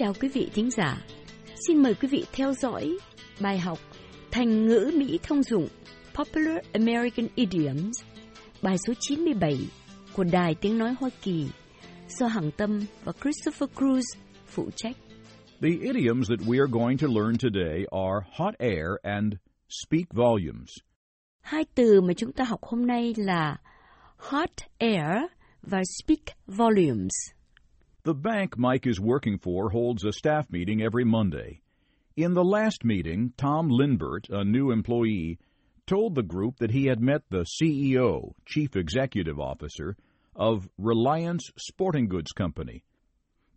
chào quý vị thính giả. Xin mời quý vị theo dõi bài học Thành ngữ Mỹ thông dụng Popular American Idioms, bài số 97 của Đài Tiếng Nói Hoa Kỳ do Hằng Tâm và Christopher Cruz phụ trách. The idioms that we are going to learn today are hot air and speak volumes. Hai từ mà chúng ta học hôm nay là hot air và speak volumes. The bank Mike is working for holds a staff meeting every Monday. In the last meeting, Tom Lindbert, a new employee, told the group that he had met the CEO, Chief Executive Officer, of Reliance Sporting Goods Company.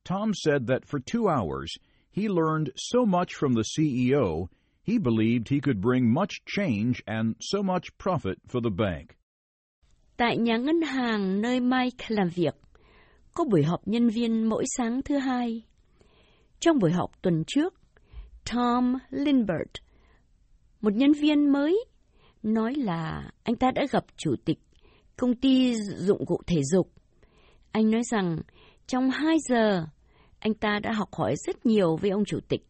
Tom said that for two hours he learned so much from the CEO he believed he could bring much change and so much profit for the bank. Tại nhà ngân hàng nơi Mike làm việc, có buổi họp nhân viên mỗi sáng thứ hai. Trong buổi họp tuần trước, Tom Lindbergh, một nhân viên mới, nói là anh ta đã gặp chủ tịch công ty dụng cụ thể dục. Anh nói rằng trong hai giờ, anh ta đã học hỏi rất nhiều với ông chủ tịch.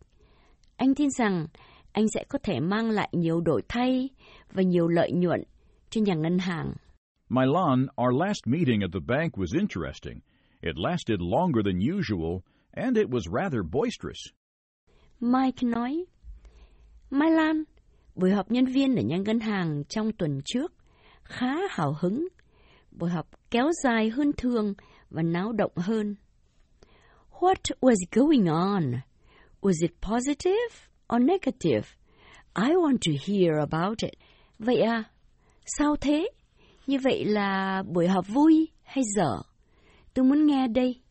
Anh tin rằng anh sẽ có thể mang lại nhiều đổi thay và nhiều lợi nhuận cho nhà ngân hàng. Milan, our last meeting at the bank was interesting. It lasted longer than usual, and it was rather boisterous. Mike nói, Mai Lan, buổi họp nhân viên ở nhà ngân hàng trong tuần trước khá hào hứng. Buổi họp kéo dài hơn thường và náo động hơn. What was going on? Was it positive or negative? I want to hear about it. Vậy à, sao thế? Như vậy là buổi họp vui hay dở? Tôi muốn nghe đây.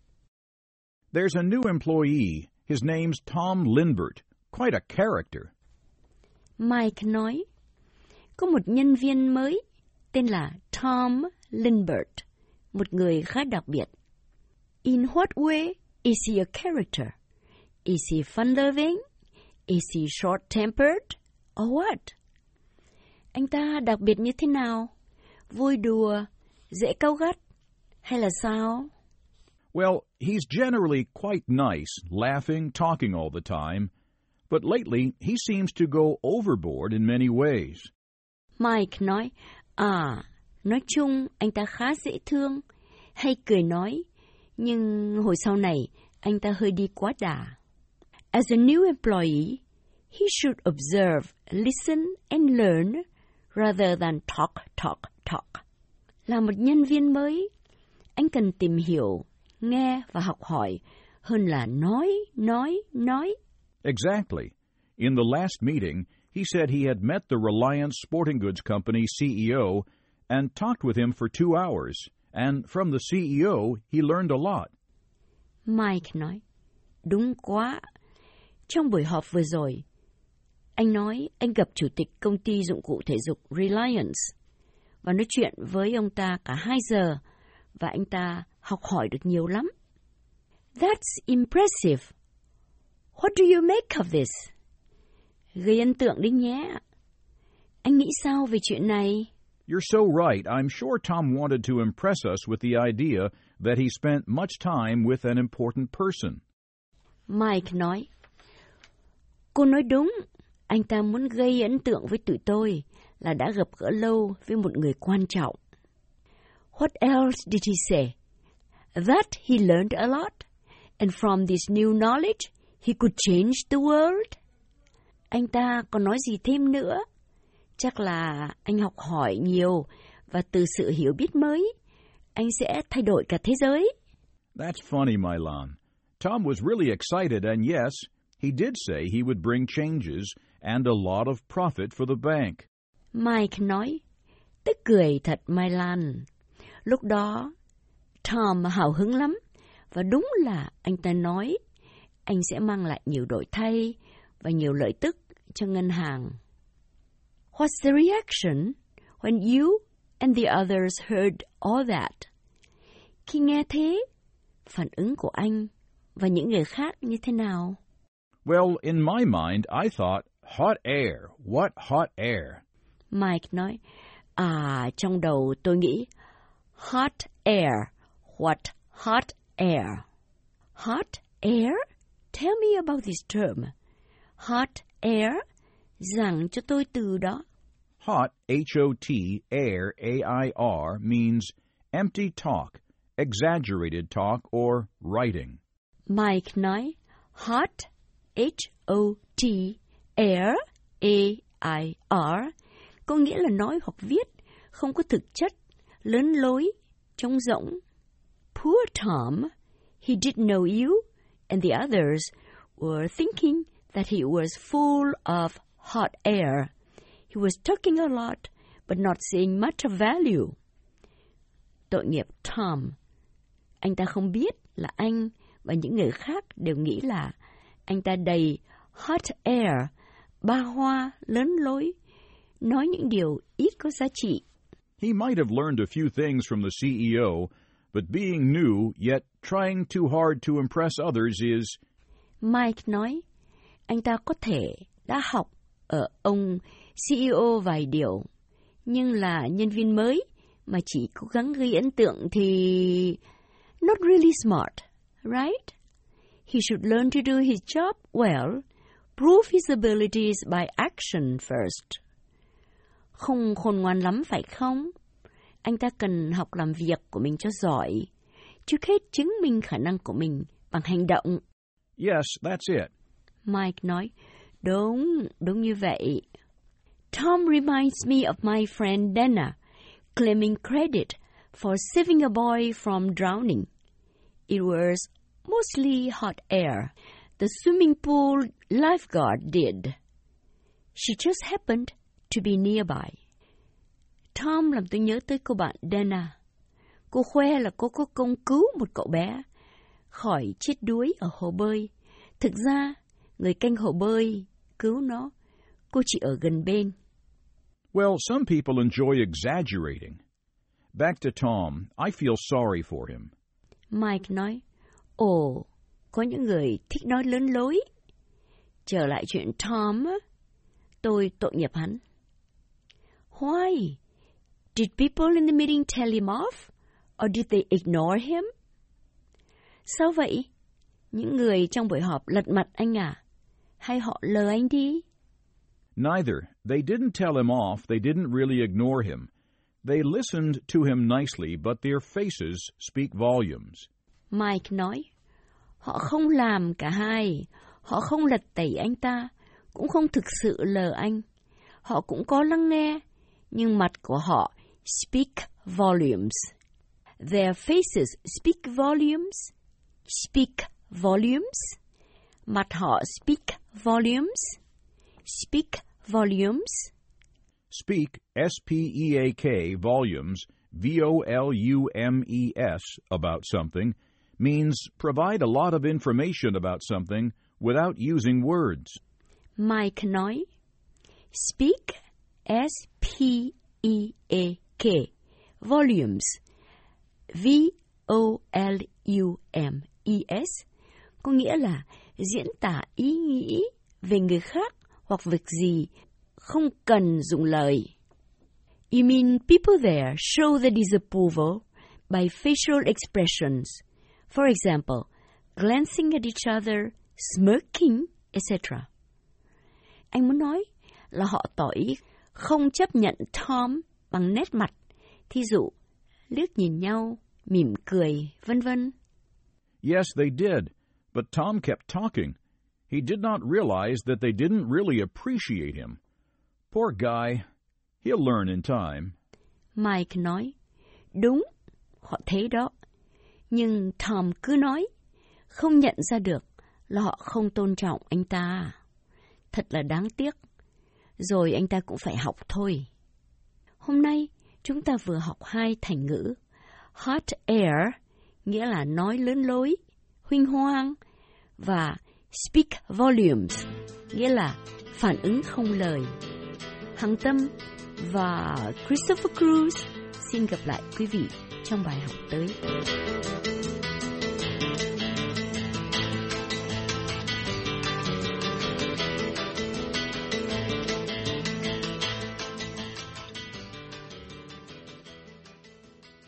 There's a new employee. His name's Tom Lindbert. Quite a character. Mike nói, có một nhân viên mới tên là Tom Lindbert, một người khá đặc biệt. In what way is he a character? Is he fun-loving? Is he short-tempered? Or what? Anh ta đặc biệt như thế nào? Vui đùa, dễ cáu gắt, hay là sao? Well, he's generally quite nice, laughing, talking all the time, but lately he seems to go overboard in many ways. Mike nói, à, nói chung anh ta khá dễ thương, hay cười nói, nhưng hồi sau này anh ta hơi đi quá đà. As a new employee, he should observe, listen and learn rather than talk, talk, talk. Là một nhân viên mới, anh cần tìm hiểu, nghe và học hỏi hơn là nói, nói, nói. Exactly. In the last meeting, he said he had met the Reliance Sporting Goods Company CEO and talked with him for two hours, and from the CEO, he learned a lot. Mike nói, đúng quá. Trong buổi họp vừa rồi, anh nói anh gặp chủ tịch công ty dụng cụ thể dục Reliance và nói chuyện với ông ta cả hai giờ và anh ta học hỏi được nhiều lắm. That's impressive. What do you make of this? Gây ấn tượng đấy nhé. Anh nghĩ sao về chuyện này? You're so right. I'm sure Tom wanted to impress us with the idea that he spent much time with an important person. Mike nói. Cô nói đúng. Anh ta muốn gây ấn tượng với tụi tôi là đã gặp gỡ lâu với một người quan trọng. What else did he say? That he learned a lot, and from this new knowledge, he could change the world. Anh ta còn nói gì thêm nữa? Chắc là anh học hỏi nhiều và từ sự hiểu biết mới, anh sẽ thay đổi cả thế giới. That's funny, Milan. Tom was really excited, and yes, he did say he would bring changes and a lot of profit for the bank. Mike nói, tức cười thật Mai Lan. Lúc đó, Tom hào hứng lắm, và đúng là anh ta nói anh sẽ mang lại nhiều đổi thay và nhiều lợi tức cho ngân hàng. What's the reaction when you and the others heard all that? Khi nghe thế, phản ứng của anh và những người khác như thế nào? Well, in my mind, I thought, hot air. What hot air? Mike nói, à, trong đầu tôi nghĩ, hot air. What hot air? Hot air? Tell me about this term. Hot air. Giảng cho tôi từ đó. Hot, H-O-T, air, A-I-R, means empty talk, exaggerated talk, or writing. Mike nói hot, H-O-T, air, A-I-R, có nghĩa là nói hoặc viết, không có thực chất, lớn lối, trống rỗng. Poor Tom, he didn't know you, and the others were thinking that he was full of hot air. He was talking a lot, but not seeing much of value. Tội nghiệp Tom. Anh ta không biết là anh và những người khác đều nghĩ là anh ta đầy hot air, ba hoa, lớn lối, nói những điều ít có giá trị. He might have learned a few things from the CEO, but being new yet trying too hard to impress others is Mike nói, anh ta có thể đã học ở ông CEO vài điều, nhưng là nhân viên mới mà chỉ cố gắng gây ấn tượng thì not really smart, right? He should learn to do his job well, prove his abilities by action first. Không khôn ngoan lắm phải không? Anh ta cần học làm việc của mình cho giỏi, trước hết chứng minh khả năng của mình bằng hành động. Yes, that's it. Mike nói, đúng, đúng như vậy. Tom reminds me of my friend Dana, claiming credit for saving a boy from drowning. It was mostly hot air. The swimming pool lifeguard did. She just happened to be nearby. Tom làm tôi nhớ tới cô bạn Dana. Cô khoe là cô có công cứu một cậu bé khỏi chết đuối ở hồ bơi. Thực ra, người canh hồ bơi cứu nó, cô chỉ ở gần bên. Well, some people enjoy exaggerating. Back to Tom, I feel sorry for him. Mike nói, ồ, có những người thích nói lớn lối. Trở lại chuyện Tom, tôi tội nghiệp hắn. Why? Did people in the meeting tell him off? Or did they ignore him? Sao vậy? Những người trong buổi họp lật mặt anh à? Hay họ lờ anh đi? Neither. They didn't tell him off, they didn't really ignore him. They listened to him nicely, but their faces speak volumes. Mike nói, họ không làm cả hai. Họ không lật tẩy anh ta, cũng không thực sự lờ anh. Họ cũng có lắng nghe, nhưng mặt của họ speak volumes. Their faces speak volumes. Speak volumes. Mặt họ speak volumes. Speak volumes. Speak, S P E A K, volumes, V O L U M E S, about something, means provide a lot of information about something without using words. Mike nói, speak, S-P-E-A-K, volumes, V-O-L-U-M-E-S, có nghĩa là diễn tả ý nghĩ về người khác hoặc việc gì không cần dùng lời. You mean people there show their disapproval by facial expressions. For example, glancing at each other, smirking, etc. Anh muốn nói là họ tỏ ý không chấp nhận Tom bằng nét mặt, thí dụ liếc nhìn nhau, mỉm cười, vân vân. Yes, they did, but Tom kept talking. He did not realize that they didn't really appreciate him. Poor guy. He'll learn in time. Mike nói, đúng, họ thấy đó. Nhưng Tom cứ nói, không nhận ra được là họ không tôn trọng anh ta. Thật là đáng tiếc. Rồi anh ta cũng phải học thôi. Hôm nay, chúng ta vừa học hai thành ngữ. Hot air, nghĩa là nói lớn lối, huynh hoang, và speak volumes, nghĩa là phản ứng không lời. Hằng Tâm và Christopher Cruz xin gặp lại quý vị trong bài học tới.